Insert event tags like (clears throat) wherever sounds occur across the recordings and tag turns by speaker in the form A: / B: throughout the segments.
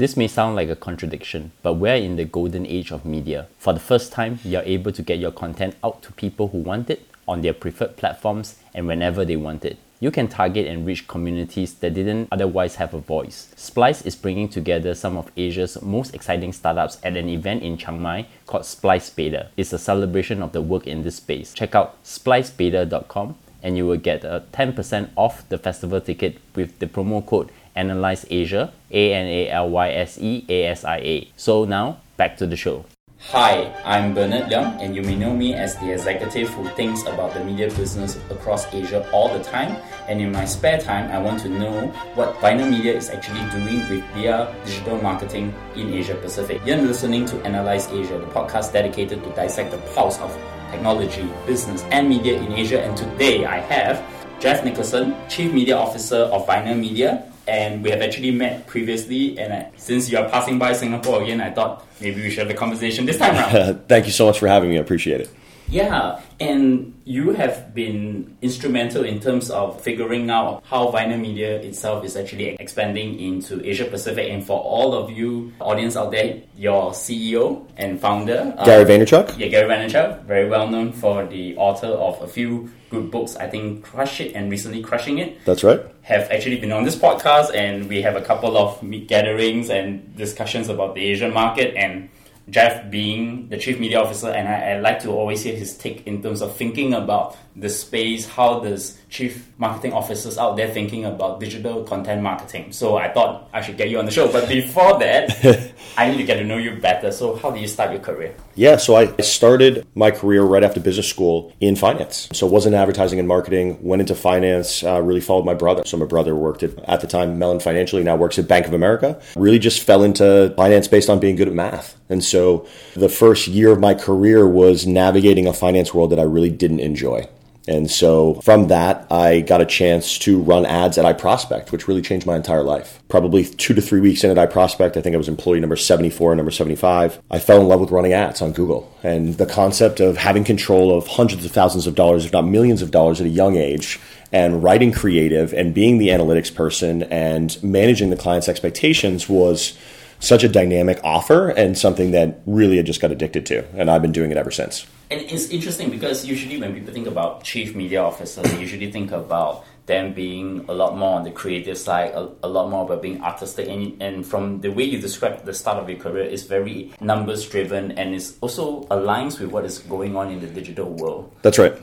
A: This may sound like a contradiction, but we're in the golden age of media. For the first time, you're able to get your content out to people who want it on their preferred platforms and whenever they want it. You can target and reach communities that didn't otherwise have a voice. Splice is bringing together some of Asia's most exciting startups at an event in Chiang Mai called Splice Beta. It's a celebration of the work in this space. Check out splicebeta.com and you will get a 10% off the festival ticket with the promo code Analyse Asia, A N A L Y S E A S I A. So now, back to the show. Hi, I'm Bernard Leong, and you may know me as the executive who thinks about the media business across Asia all the time. And in my spare time, I want to know what VaynerMedia is actually doing with their digital marketing in Asia Pacific. You're listening to Analyse Asia, the podcast dedicated to dissect the pulse of technology, business, and media in Asia. And today I have Jeff Nicholson, Chief Media Officer of VaynerMedia, and we have actually met previously. And I, since you are passing by Singapore again, I thought maybe we should have a conversation this time around. (laughs)
B: Thank you so much for having me. I appreciate it.
A: Yeah, and you have been instrumental in terms of figuring out how VaynerMedia itself is actually expanding into Asia Pacific. And for all of you audience out there, your CEO and founder,
B: Gary uh, Vaynerchuk.
A: Yeah, Gary Vaynerchuk, very well known for the author of a few good books. I think Crush It and recently Crushing It.
B: That's right.
A: Have actually been on this podcast, and we have a couple of meet gatherings and discussions about the Asian market and Jeff being the chief media officer, and I, I, like to always hear his take in terms of thinking about the space. How does chief marketing officers out there thinking about digital content marketing? So I thought I should get you on the show. But before that, (laughs) I need to get to know you better. So how did you start your career?
B: Yeah, so I started my career right after business school in finance. So wasn't advertising and marketing. Went into finance. Uh, really followed my brother. So my brother worked at at the time Mellon Financially. Now works at Bank of America. Really just fell into finance based on being good at math. And so the first year of my career was navigating a finance world that I really didn't enjoy. And so from that, I got a chance to run ads at iProspect, which really changed my entire life. Probably two to three weeks in at iProspect, I think I was employee number 74 and number 75. I fell in love with running ads on Google and the concept of having control of hundreds of thousands of dollars, if not millions of dollars at a young age and writing creative and being the analytics person and managing the client's expectations was such a dynamic offer and something that really I just got addicted to. And I've been doing it ever since.
A: And it's interesting because usually when people think about chief media officer, they usually think about them being a lot more on the creative side, a, a lot more about being artistic. And, and from the way you described the start of your career, it's very numbers driven and it also aligns with what is going on in the digital world.
B: That's right.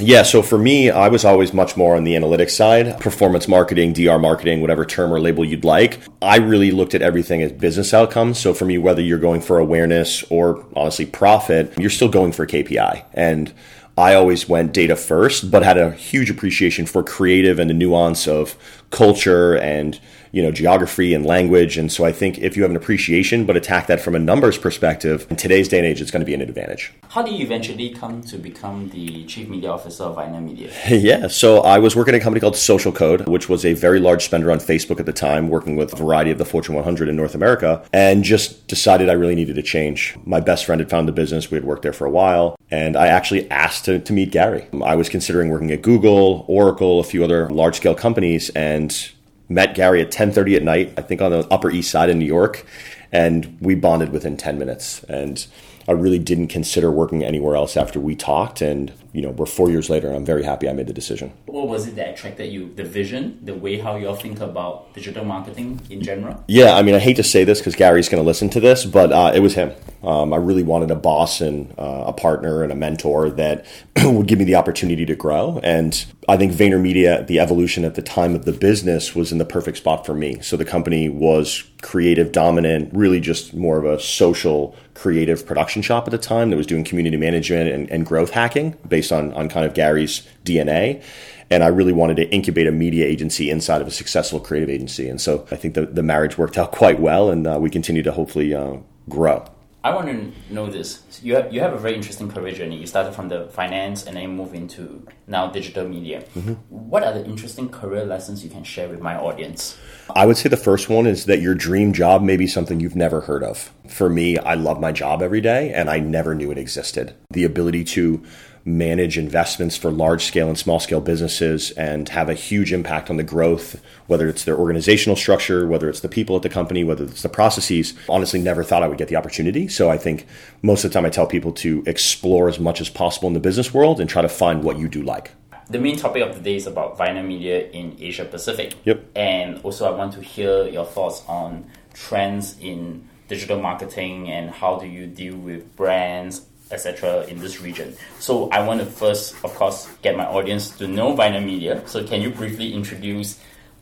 B: Yeah, so for me, I was always much more on the analytics side, performance marketing, DR marketing, whatever term or label you'd like. I really looked at everything as business outcomes. So for me, whether you're going for awareness or honestly profit, you're still going for KPI. And I always went data first, but had a huge appreciation for creative and the nuance of culture and you know geography and language and so i think if you have an appreciation but attack that from a numbers perspective in today's day and age it's going to be an advantage
A: how do you eventually come to become the chief media officer of VaynerMedia? (laughs)
B: yeah, so I was working at a company called Social Code, which was a very large spender on Facebook at the time, working with a variety of the Fortune 100 in North America, and just decided I really needed to change. My best friend had found the business, we had worked there for a while, and I actually asked to, to meet Gary. I was considering working at Google, Oracle, a few other large scale companies, and met Gary at 10:30 at night, I think on the Upper East Side in New York, and we bonded within 10 minutes. And I really didn't consider working anywhere else after we talked. And, you know, we're four years later, and I'm very happy I made the decision.
A: What was it that attracted you? The vision, the way how you all think about digital marketing in general?
B: Yeah, I mean, I hate to say this because Gary's going to listen to this, but uh, it was him. Um, I really wanted a boss and uh, a partner and a mentor that (clears throat) would give me the opportunity to grow. And I think VaynerMedia, the evolution at the time of the business, was in the perfect spot for me. So the company was creative dominant, really just more of a social creative production shop at the time that was doing community management and, and growth hacking based on, on kind of Gary's DNA and I really wanted to incubate a media agency inside of a successful creative agency. And so I think the, the marriage worked out quite well, and uh, we continue to hopefully uh, grow.
A: I want to know this. You have, you have a very interesting career journey. You started from the finance and then move into now digital media. Mm-hmm. What are the interesting career lessons you can share with my audience?
B: I would say the first one is that your dream job may be something you've never heard of. For me, I love my job every day and I never knew it existed. The ability to manage investments for large scale and small scale businesses and have a huge impact on the growth, whether it's their organizational structure, whether it's the people at the company, whether it's the processes. Honestly, never thought I would get the opportunity. So I think most of the time I tell people to explore as much as possible in the business world and try to find what you do like.
A: The main topic of the day is about VaynerMedia in Asia Pacific.
B: Yep.
A: And also, I want to hear your thoughts on trends in digital marketing and how do you deal with brands etc in this region so i want to first of course get my audience to know VaynerMedia so can you briefly introduce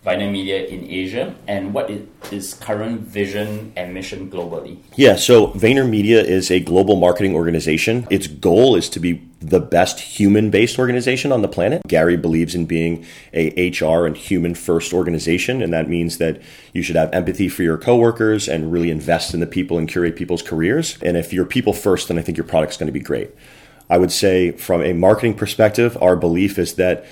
A: VaynerMedia in Asia and what is its current vision and mission globally?
B: Yeah, so VaynerMedia is a global marketing organization. Its goal is to be the best human based organization on the planet. Gary believes in being a HR and human first organization, and that means that you should have empathy for your coworkers and really invest in the people and curate people's careers. And if you're people first, then I think your product's going to be great. I would say, from a marketing perspective, our belief is that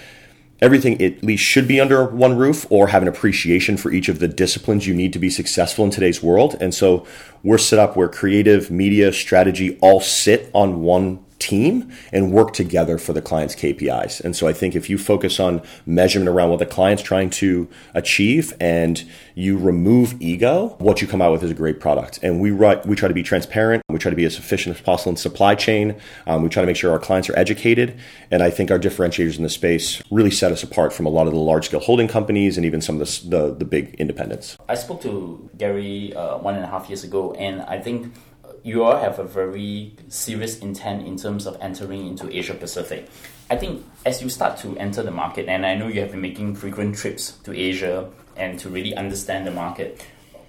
B: everything at least should be under one roof or have an appreciation for each of the disciplines you need to be successful in today's world. And so we're set up where creative, media, strategy all sit on one team and work together for the client's KPIs. And so I think if you focus on measurement around what the client's trying to achieve and you remove ego, what you come out with is a great product. And we write, we try to be transparent. We try to be as efficient as possible in supply chain. Um, we try to make sure our clients are educated. And I think our differentiators in the space really set us apart from a lot of the large scale holding companies and even some of the, the, the big independents.
A: I spoke to Gary uh, one and a half years ago, and I think you all have a very serious intent in terms of entering into Asia Pacific. I think as you start to enter the market, and I know you have been making frequent trips to Asia and to really understand the market,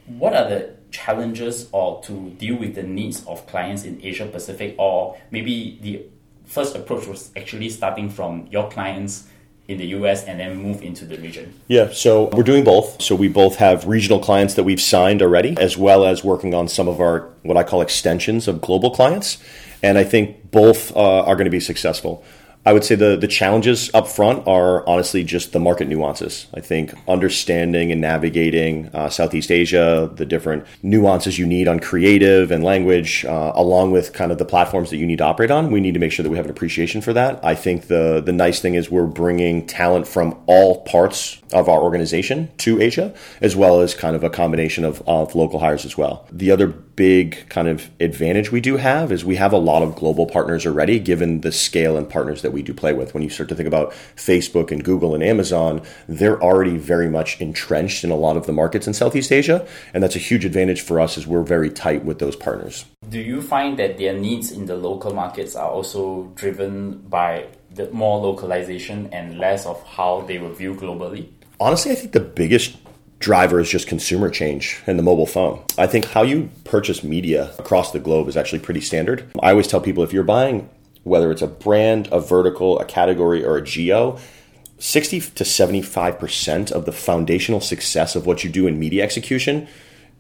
A: what are the challenges or to deal with the needs of clients in Asia Pacific, or maybe the first approach was actually starting from your clients in the US and then move into the region?
B: Yeah, so we're doing both. So we both have regional clients that we've signed already, as well as working on some of our what I call extensions of global clients. And I think both uh, are going to be successful. I would say the the challenges up front are honestly just the market nuances. I think understanding and navigating uh, Southeast Asia, the different nuances you need on creative and language, uh, along with kind of the platforms that you need to operate on. We need to make sure that we have an appreciation for that. I think the the nice thing is we're bringing talent from all parts of our organization to Asia, as well as kind of a combination of, of local hires as well. The other big kind of advantage we do have is we have a lot of global partners already, given the scale and partners that we do play with. When you start to think about Facebook and Google and Amazon, they're already very much entrenched in a lot of the markets in Southeast Asia, and that's a huge advantage for us as we're very tight with those partners.
A: Do you find that their needs in the local markets are also driven by the more localization and less of how they were viewed globally?
B: Honestly, I think the biggest driver is just consumer change and the mobile phone. I think how you purchase media across the globe is actually pretty standard. I always tell people if you're buying whether it's a brand, a vertical, a category, or a geo, 60 to 75% of the foundational success of what you do in media execution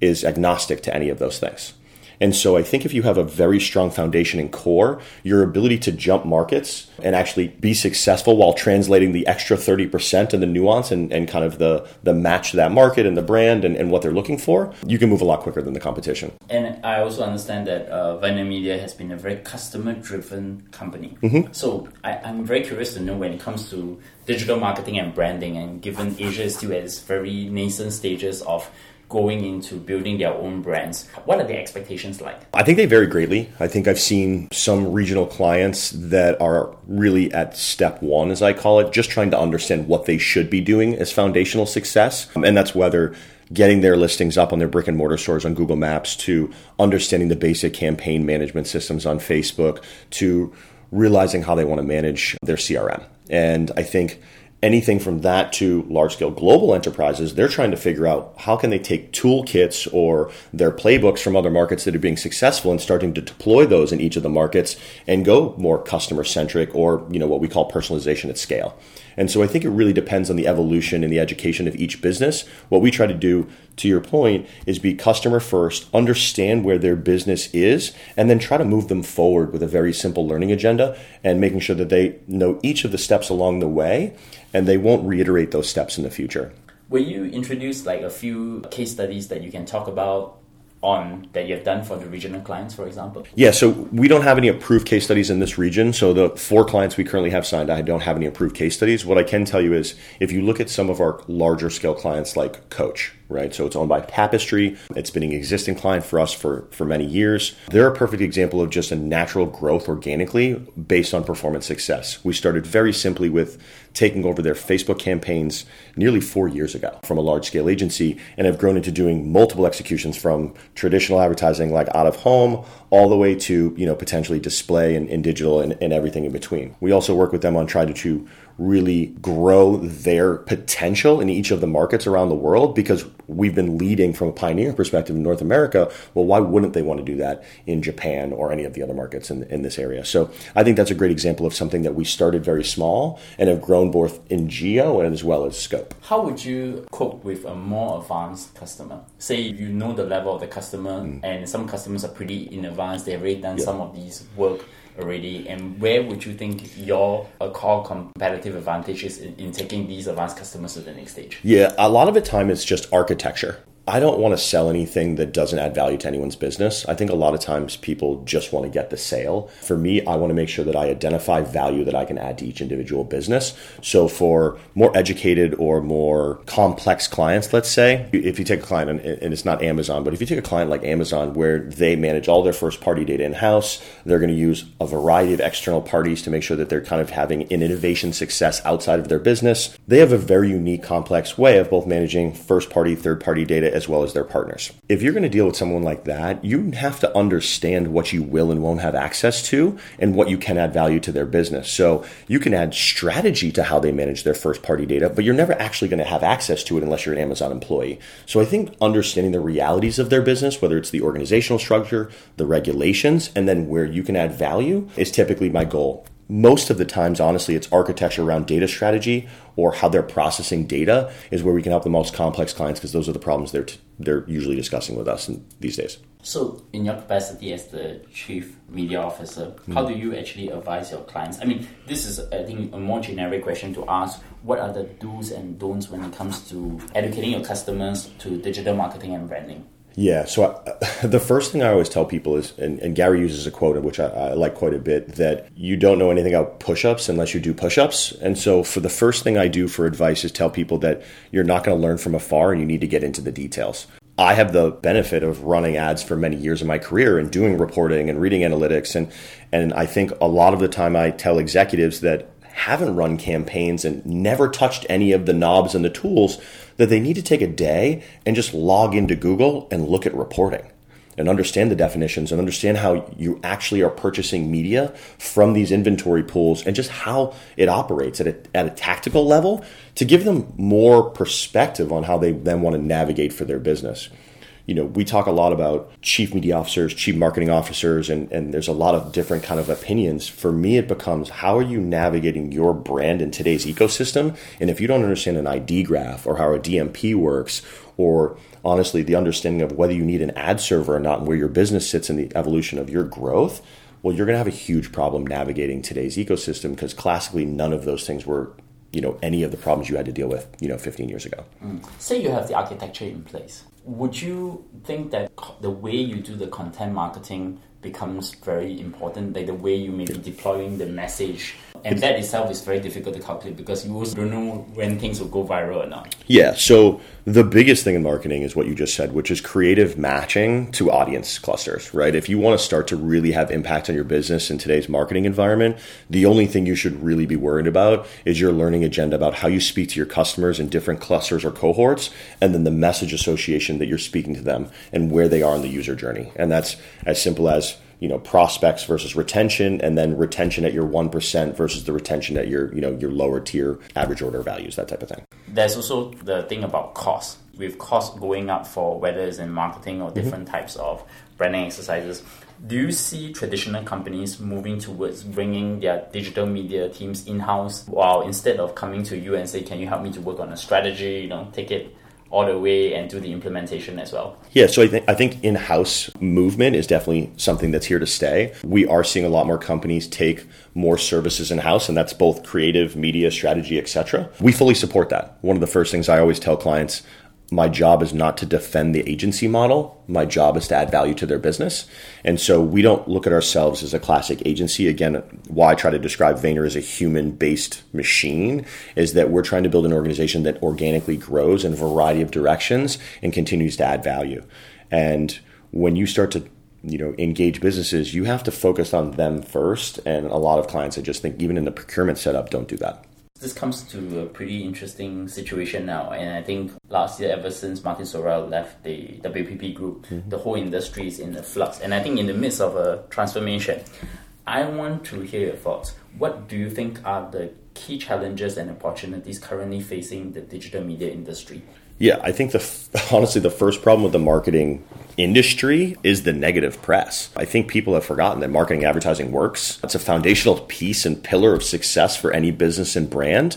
B: is agnostic to any of those things. And so I think if you have a very strong foundation in core, your ability to jump markets and actually be successful while translating the extra 30% and the nuance and, and kind of the, the match to that market and the brand and, and what they're looking for, you can move a lot quicker than the competition.
A: And I also understand that uh, Media has been a very customer driven company. Mm-hmm. So I, I'm very curious to know when it comes to digital marketing and branding, and given Asia is still at its very nascent stages of going into building their own brands. What are the expectations like?
B: I think they vary greatly. I think I've seen some regional clients that are really at step one, as I call it, just trying to understand what they should be doing as foundational success. Um, and that's whether getting their listings up on their brick and mortar stores on Google Maps to understanding the basic campaign management systems on Facebook to realizing how they want to manage their CRM. And I think anything from that to large scale global enterprises, they're trying to figure out how can they take toolkits or their playbooks from other markets that are being successful and starting to deploy those in each of the markets and go more customer centric or, you know, what we call personalization at scale. And so I think it really depends on the evolution and the education of each business. What we try to do, to your point, is be customer first, understand where their business is, and then try to move them forward with a very simple learning agenda and making sure that they know each of the steps along the way and they won't reiterate those steps in the future.
A: Will you introduce like a few case studies that you can talk about on that you've done for the regional clients, for example?
B: Yeah, so we don't have any approved case studies in this region. So the four clients we currently have signed, I don't have any approved case studies. What I can tell you is if you look at some of our larger scale clients like Coach, right? So it's owned by Tapestry. It's been an existing client for us for, for many years. They're a perfect example of just a natural growth organically based on performance success. We started very simply with taking over their Facebook campaigns nearly four years ago from a large scale agency and have grown into doing multiple executions from traditional advertising like out of home all the way to, you know, potentially display and, and digital and, and everything in between. We also work with them on trying to really grow their potential in each of the markets around the world because we've been leading from a pioneer perspective in North America. Well, why wouldn't they want to do that in Japan or any of the other markets in, in this area? So I think that's a great example of something that we started very small and have grown both in geo and as well as scope.
A: How would you cope with a more advanced customer? Say you know the level of the customer, mm. and some customers are pretty in advance, they've already done yeah. some of these work already, and where would you think your core competitive advantage is in, in taking these advanced customers to the next stage?
B: Yeah, a lot of the time it's just architecture. I don't want to sell anything that doesn't add value to anyone's business. I think a lot of times people just want to get the sale. For me, I want to make sure that I identify value that I can add to each individual business. So for more educated or more complex clients, let's say, if you take a client and it's not Amazon, but if you take a client like Amazon where they manage all their first party data in house, they're going to use a variety of external parties to make sure that they're kind of having an innovation success outside of their business. They have a very unique, complex way of both managing first party, third party data as well as their partners. If you're going to deal with someone like that, you have to understand what you will and won't have access to and what you can add value to their business. So you can add strategy to how they manage their first party data, but you're never actually going to have access to it unless you're an Amazon employee. So I think understanding the realities of their business, whether it's the organizational structure, the regulations, and then where you can add value is typically my goal most of the times, honestly, it's architecture around data strategy or how they're processing data is where we can help the most complex clients because those are the problems they're t- they're usually discussing with us in, these days.
A: So, in your capacity as the chief media officer, mm-hmm. how do you actually advise your clients? I mean, this is I think a more generic question to ask. What are the do's and don'ts when it comes to educating your customers to digital marketing and branding?
B: Yeah. So I, (laughs) the first thing I always tell people is, and, and Gary uses a quote, which I, I, like quite a bit, that you don't know anything about push-ups unless you do push-ups. And so for the first thing I do for advice is tell people that you're not going to learn from afar and you need to get into the details. I have the benefit of running ads for many years of my career and doing reporting and reading analytics. And, and I think a lot of the time I tell executives that haven't run campaigns and never touched any of the knobs and the tools that they need to take a day and just log into Google and look at reporting and understand the definitions and understand how you actually are purchasing media from these inventory pools and just how it operates at a, at a tactical level to give them more perspective on how they then want to navigate for their business you know, we talk a lot about chief media officers, chief marketing officers, and, and there's a lot of different kind of opinions. For me, it becomes how are you navigating your brand in today's ecosystem? And if you don't understand an ID graph or how a DMP works, or honestly, the understanding of whether you need an ad server or not and where your business sits in the evolution of your growth, well, you're going to have a huge problem navigating today's ecosystem because classically none of those things were you know any of the problems you had to deal with you know 15 years ago
A: mm. say you have the architecture in place would you think that the way you do the content marketing becomes very important, like the way you may be deploying the message and that itself is very difficult to calculate because you also don't know when things will go viral or not.
B: Yeah. So the biggest thing in marketing is what you just said, which is creative matching to audience clusters, right? If you want to start to really have impact on your business in today's marketing environment, the only thing you should really be worried about is your learning agenda about how you speak to your customers in different clusters or cohorts, and then the message association that you're speaking to them and where they are in the user journey. And that's as simple as you know prospects versus retention and then retention at your 1% versus the retention at your you know your lower tier average order values that type of thing.
A: There's also the thing about cost. With cost going up for whether it's in marketing or different mm-hmm. types of branding exercises do you see traditional companies moving towards bringing their digital media teams in-house while instead of coming to you and say can you help me to work on a strategy? You know take it all the way and do the implementation as well.
B: Yeah, so I think I think in-house movement is definitely something that's here to stay. We are seeing a lot more companies take more services in-house and that's both creative, media, strategy, etc. We fully support that. One of the first things I always tell clients my job is not to defend the agency model. My job is to add value to their business. And so we don't look at ourselves as a classic agency. Again, why I try to describe Vayner as a human based machine is that we're trying to build an organization that organically grows in a variety of directions and continues to add value. And when you start to you know engage businesses you have to focus on them first and a lot of clients i just think even in the procurement setup don't do that
A: this comes to a pretty interesting situation now, and I think last year, ever since Martin Sorrell left the WPP group, mm-hmm. the whole industry is in a flux. And I think in the midst of a transformation, I want to hear your thoughts. What do you think are the key challenges and opportunities currently facing the digital media industry?
B: Yeah, I think the (laughs) honestly the first problem with the marketing industry is the negative press. I think people have forgotten that marketing advertising works. It's a foundational piece and pillar of success for any business and brand.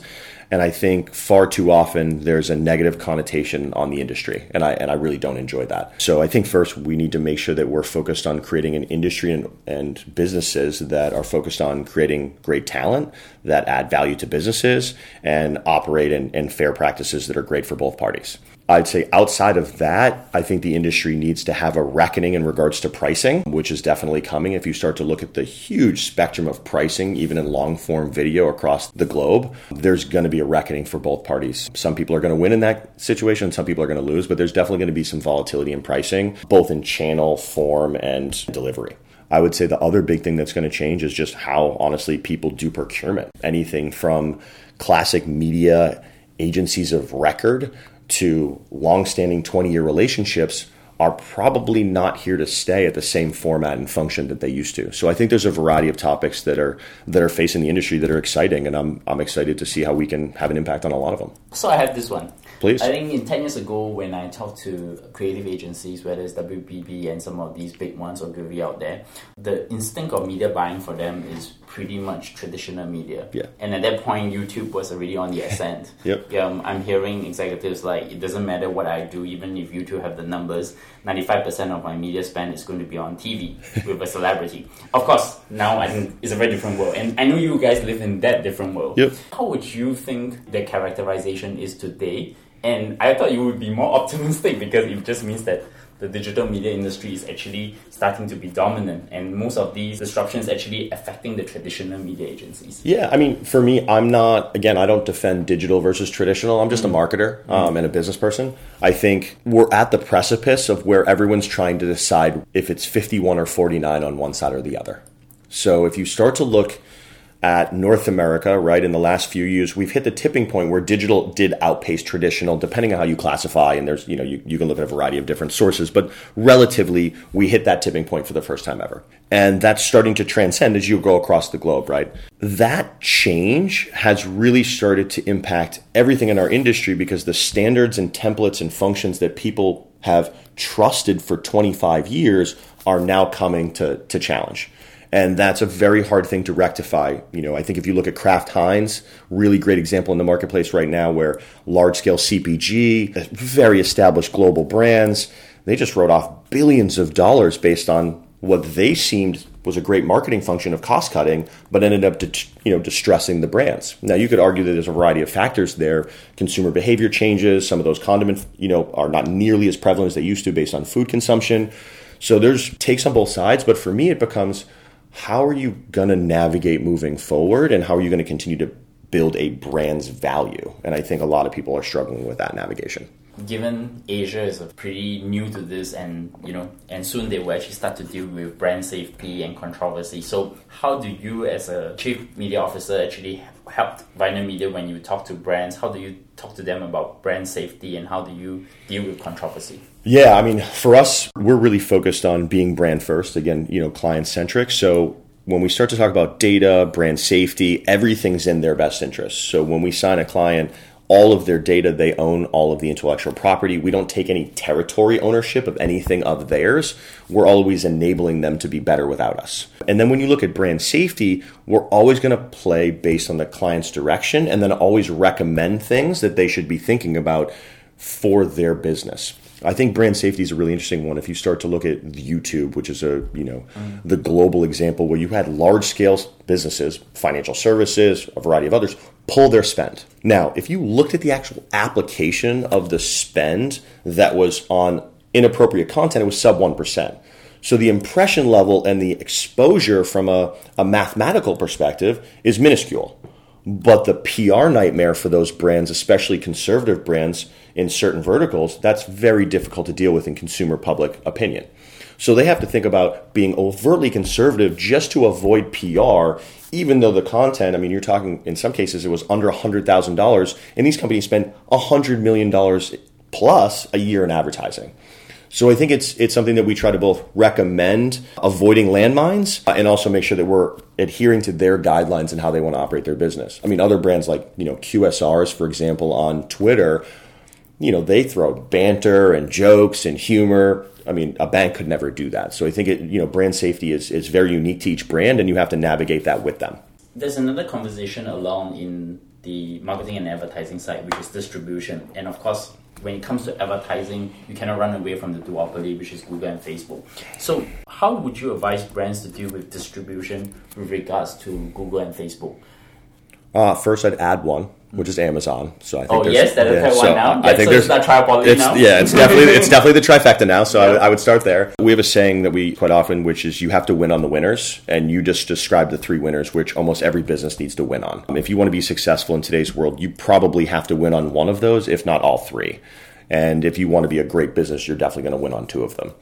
B: And I think far too often there's a negative connotation on the industry. And I, and I really don't enjoy that. So I think first we need to make sure that we're focused on creating an industry and, and businesses that are focused on creating great talent that add value to businesses and operate in, in fair practices that are great for both parties. I'd say outside of that, I think the industry needs to have a reckoning in regards to pricing, which is definitely coming. If you start to look at the huge spectrum of pricing, even in long form video across the globe, there's going to be a reckoning for both parties. Some people are going to win in that situation, some people are going to lose, but there's definitely going to be some volatility in pricing, both in channel, form, and delivery. I would say the other big thing that's going to change is just how honestly people do procurement. Anything from classic media agencies of record to long-standing 20-year relationships are probably not here to stay at the same format and function that they used to. So I think there's a variety of topics that are that are facing the industry that are exciting, and I'm I'm excited to see how we can have an impact on a lot of them.
A: So I have this one.
B: Please.
A: I think in 10 years ago, when I talked to creative agencies, whether it's WPP and some of these big ones or Ogilvy out there, the instinct of media buying for them is pretty much traditional media.
B: Yeah.
A: And at that point, YouTube was already on the ascent. (laughs)
B: yep.
A: Um, I'm hearing executives like, it doesn't matter what I do, even if YouTube have the numbers, 95% of my media spend is going to be on TV (laughs) with a celebrity. Of course, now I think it's a very different world. And I know you guys live in that different world.
B: Yep.
A: How would you think the characterization is today? And I thought you would be more (laughs) optimistic because it just means that the digital media industry is actually starting to be dominant and most of these disruptions actually affecting the traditional media agencies
B: yeah i mean for me i'm not again i don't defend digital versus traditional i'm just mm-hmm. a marketer um, mm-hmm. and a business person i think we're at the precipice of where everyone's trying to decide if it's 51 or 49 on one side or the other so if you start to look at North America, right, in the last few years, we've hit the tipping point where digital did outpace traditional, depending on how you classify. And there's, you know, you, you can look at a variety of different sources, but relatively, we hit that tipping point for the first time ever. And that's starting to transcend as you go across the globe, right? That change has really started to impact everything in our industry because the standards and templates and functions that people have trusted for 25 years are now coming to, to challenge and that's a very hard thing to rectify. You know, I think if you look at Kraft Heinz, really great example in the marketplace right now, where large scale CPG, very established global brands, they just wrote off billions of dollars based on what they seemed was a great marketing function of cost cutting, but ended up, you know, distressing the brands. Now you could argue that there's a variety of factors there. Consumer behavior changes. Some of those condiments, you know, are not nearly as prevalent as they used to based on food consumption. So there's takes on both sides. But for me, it becomes how are you going to navigate moving forward and how are you going to continue to build a brand's value? And I think a lot of people are struggling with that navigation.
A: Given Asia is pretty new to this, and you know, and soon they will actually start to deal with brand safety and controversy. So, how do you, as a chief media officer, actually help Vayner Media when you talk to brands? How do you talk to them about brand safety, and how do you deal with controversy?
B: Yeah, I mean, for us, we're really focused on being brand first. Again, you know, client centric. So when we start to talk about data, brand safety, everything's in their best interest. So when we sign a client, all of their data, they own all of the intellectual property. We don't take any territory ownership of anything of theirs. We're always enabling them to be better without us. And then when you look at brand safety, we're always going to play based on the client's direction and then always recommend things that they should be thinking about for their business. I think brand safety is a really interesting one. If you start to look at YouTube, which is a you know the global example where you had large scale businesses, financial services, a variety of others, pull their spend. Now, if you looked at the actual application of the spend that was on inappropriate content, it was sub 1%. So the impression level and the exposure from a, a mathematical perspective is minuscule. But the PR nightmare for those brands, especially conservative brands in certain verticals, that's very difficult to deal with in consumer public opinion. So they have to think about being overtly conservative just to avoid PR, even though the content, I mean, you're talking in some cases it was under $100,000, and these companies spend $100 million plus a year in advertising. So I think it's it's something that we try to both recommend avoiding landmines uh, and also make sure that we're adhering to their guidelines and how they want to operate their business. I mean, other brands like you know QSRs, for example, on Twitter, you know they throw banter and jokes and humor. I mean, a bank could never do that. So I think it you know brand safety is is very unique to each brand, and you have to navigate that with them.
A: There's another conversation along in the marketing and advertising side, which is distribution, and of course when it comes to advertising, you cannot run away from the duopoly, which is Google and Facebook. So, how would you advise brands to deal with distribution with regards to Google and Facebook?
B: Uh, first, I'd add one, which is Amazon. So I think
A: oh yes, that is yeah, one now.
B: I think
A: so
B: there's
A: that tripod now.
B: Yeah, it's definitely it's (laughs) definitely the trifecta now. So yeah. I, I, would start there. We have a saying that we quite often, which is you have to win on the winners, and you just described the three winners, which almost every business needs to win on. If you want to be successful in today's world, you probably have to win on one of those, if not all three. And if you want to be a great business, you're definitely going to win on two of them.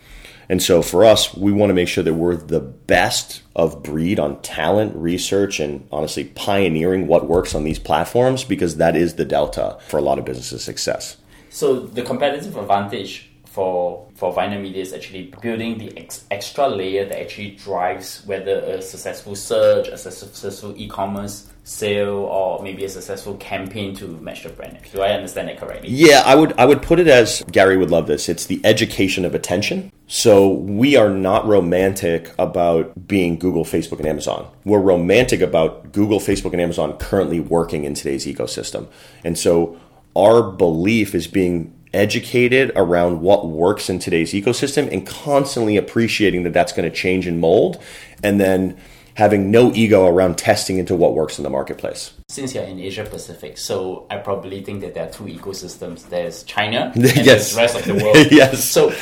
B: And so for us, we want to make sure that we're the best of breed on talent, research, and honestly pioneering what works on these platforms because that is the delta for a lot of businesses' success.
A: So the competitive advantage for for VaynerMedia is actually building the ex- extra layer that actually drives whether a successful search, a successful e-commerce sale, or maybe a successful campaign to match the brand. Do I understand it correctly?
B: Yeah, I would I would put it as Gary would love this. It's the education of attention. So we are not romantic about being Google, Facebook, and Amazon. We're romantic about Google, Facebook, and Amazon currently working in today's ecosystem. And so our belief is being educated around what works in today's ecosystem and constantly appreciating that that's going to change and mold and then having no ego around testing into what works in the marketplace.
A: Since you're in Asia Pacific, so I probably think that there are two ecosystems. There's China (laughs) and yes. the rest of the world. (laughs)
B: yes.
A: So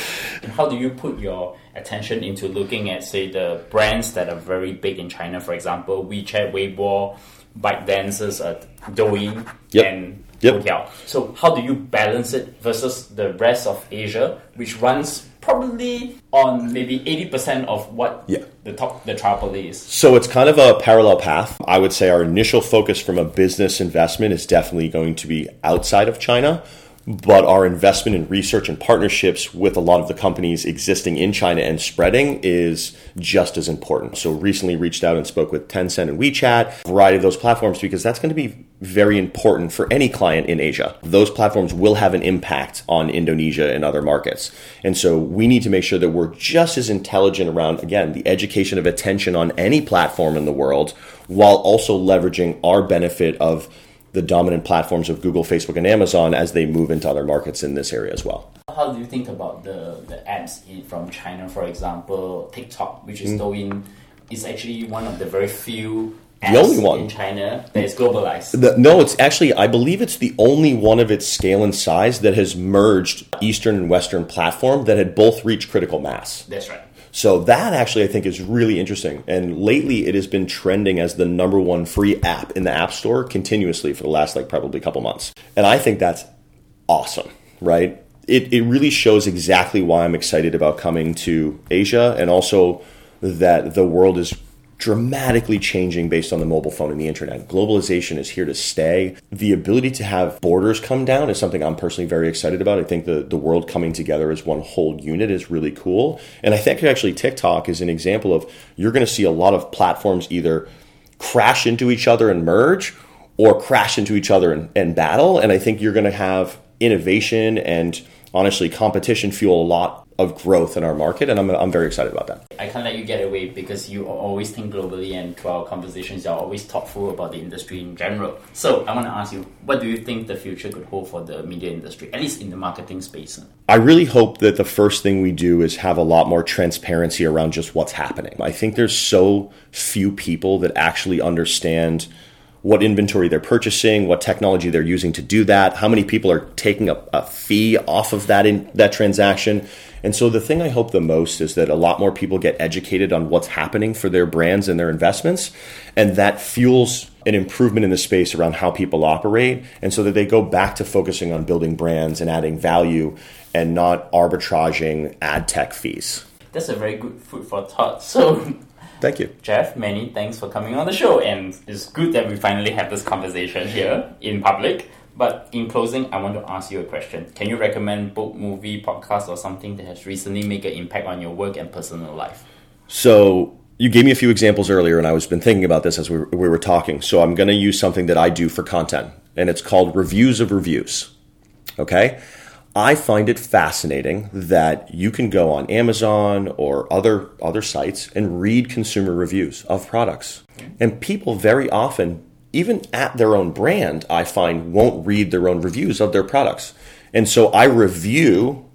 A: how do you put your attention into looking at say the brands that are very big in China, for example, WeChat, Weibo, ByteDance's uh, Douyin, yep. and yep. So how do you balance it versus the rest of Asia, which runs probably on maybe 80% of what yeah. The top the.
B: So it's kind of a parallel path. I would say our initial focus from a business investment is definitely going to be outside of China but our investment in research and partnerships with a lot of the companies existing in China and spreading is just as important. So recently reached out and spoke with Tencent and WeChat, a variety of those platforms because that's going to be very important for any client in Asia. Those platforms will have an impact on Indonesia and other markets. And so we need to make sure that we're just as intelligent around again the education of attention on any platform in the world while also leveraging our benefit of the dominant platforms of Google, Facebook, and Amazon as they move into other markets in this area as well.
A: How do you think about the, the apps in, from China, for example, TikTok, which is mm. Douyin, is actually one of the very few the only one in China that is globalized.
B: The, no, it's actually I believe it's the only one of its scale and size that has merged Eastern and Western platform that had both reached critical mass.
A: That's right.
B: So that actually I think is really interesting. And lately it has been trending as the number one free app in the App Store continuously for the last like probably couple months. And I think that's awesome, right? It, it really shows exactly why I'm excited about coming to Asia and also that the world is dramatically changing based on the mobile phone and the internet. Globalization is here to stay. The ability to have borders come down is something I'm personally very excited about. I think the, the world coming together as one whole unit is really cool. And I think actually TikTok is an example of you're going to see a lot of platforms either crash into each other and merge or crash into each other and, and battle. And I think you're going to have innovation and honestly competition fuel a lot of growth in our market, and I'm, I'm very excited about that.
A: I can't let you get away because you always think globally, and through our conversations, you're always thoughtful about the industry in general. So I want to ask you, what do you think the future could hold for the media industry, at least in the marketing space?
B: I really hope that the first thing we do is have a lot more transparency around just what's happening. I think there's so few people that actually understand what inventory they're purchasing, what technology they're using to do that, how many people are taking a, a fee off of that in that transaction. And so the thing I hope the most is that a lot more people get educated on what's happening for their brands and their investments, and that fuels an improvement in the space around how people operate, and so that they go back to focusing on building brands and adding value and not arbitraging ad tech fees.
A: That's a very good food for thought. (laughs) So
B: Thank you.
A: Jeff, many thanks for coming on the show, and it's good that we finally have this conversation here in public. But in closing, I want to ask you a question. Can you recommend book, movie, podcast, or something that has recently made an impact on your work and personal life?
B: So you gave me a few examples earlier, and I was been thinking about this as we were, we were talking. So I'm going to use something that I do for content, and it's called reviews of reviews. Okay. I find it fascinating that you can go on Amazon or other other sites and read consumer reviews of products. And people very often, even at their own brand, I find won't read their own reviews of their products. And so I review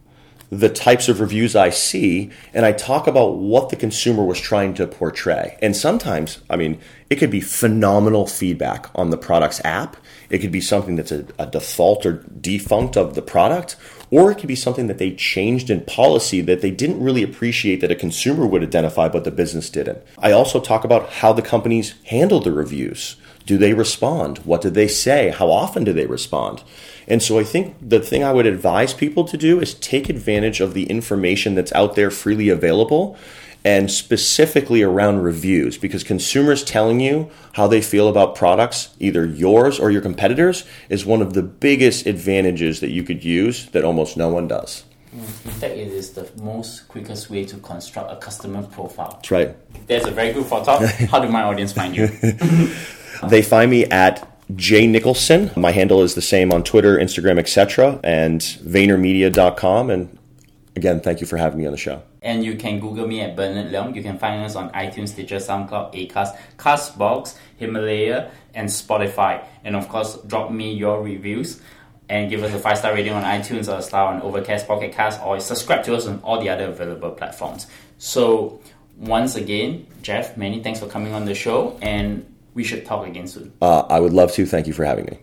B: the types of reviews I see and I talk about what the consumer was trying to portray. And sometimes, I mean, it could be phenomenal feedback on the product's app it could be something that's a, a default or defunct of the product, or it could be something that they changed in policy that they didn't really appreciate that a consumer would identify, but the business didn't. I also talk about how the companies handle the reviews. Do they respond? What do they say? How often do they respond? And so I think the thing I would advise people to do is take advantage of the information that's out there freely available and specifically around reviews because consumers telling you how they feel about products, either yours or your competitors, is one of the biggest advantages that you could use that almost no one does.
A: In fact, it is the most quickest way to construct a customer profile.
B: That's right.
A: There's a very good photo. How do my audience find you? (laughs)
B: they find me at Jay Nicholson. My handle is the same on Twitter, Instagram, etc., and VaynerMedia.com. And again, thank you for having me on the show.
A: And you can Google me at Bernard Leong. You can find us on iTunes, Stitcher, SoundCloud, Acast, Castbox, Himalaya, and Spotify. And of course, drop me your reviews and give us a five star rating on iTunes or a star on Overcast, Pocket Cast, or subscribe to us on all the other available platforms. So, once again, Jeff, many thanks for coming on the show, and we should talk again soon.
B: Uh, I would love to. Thank you for having me.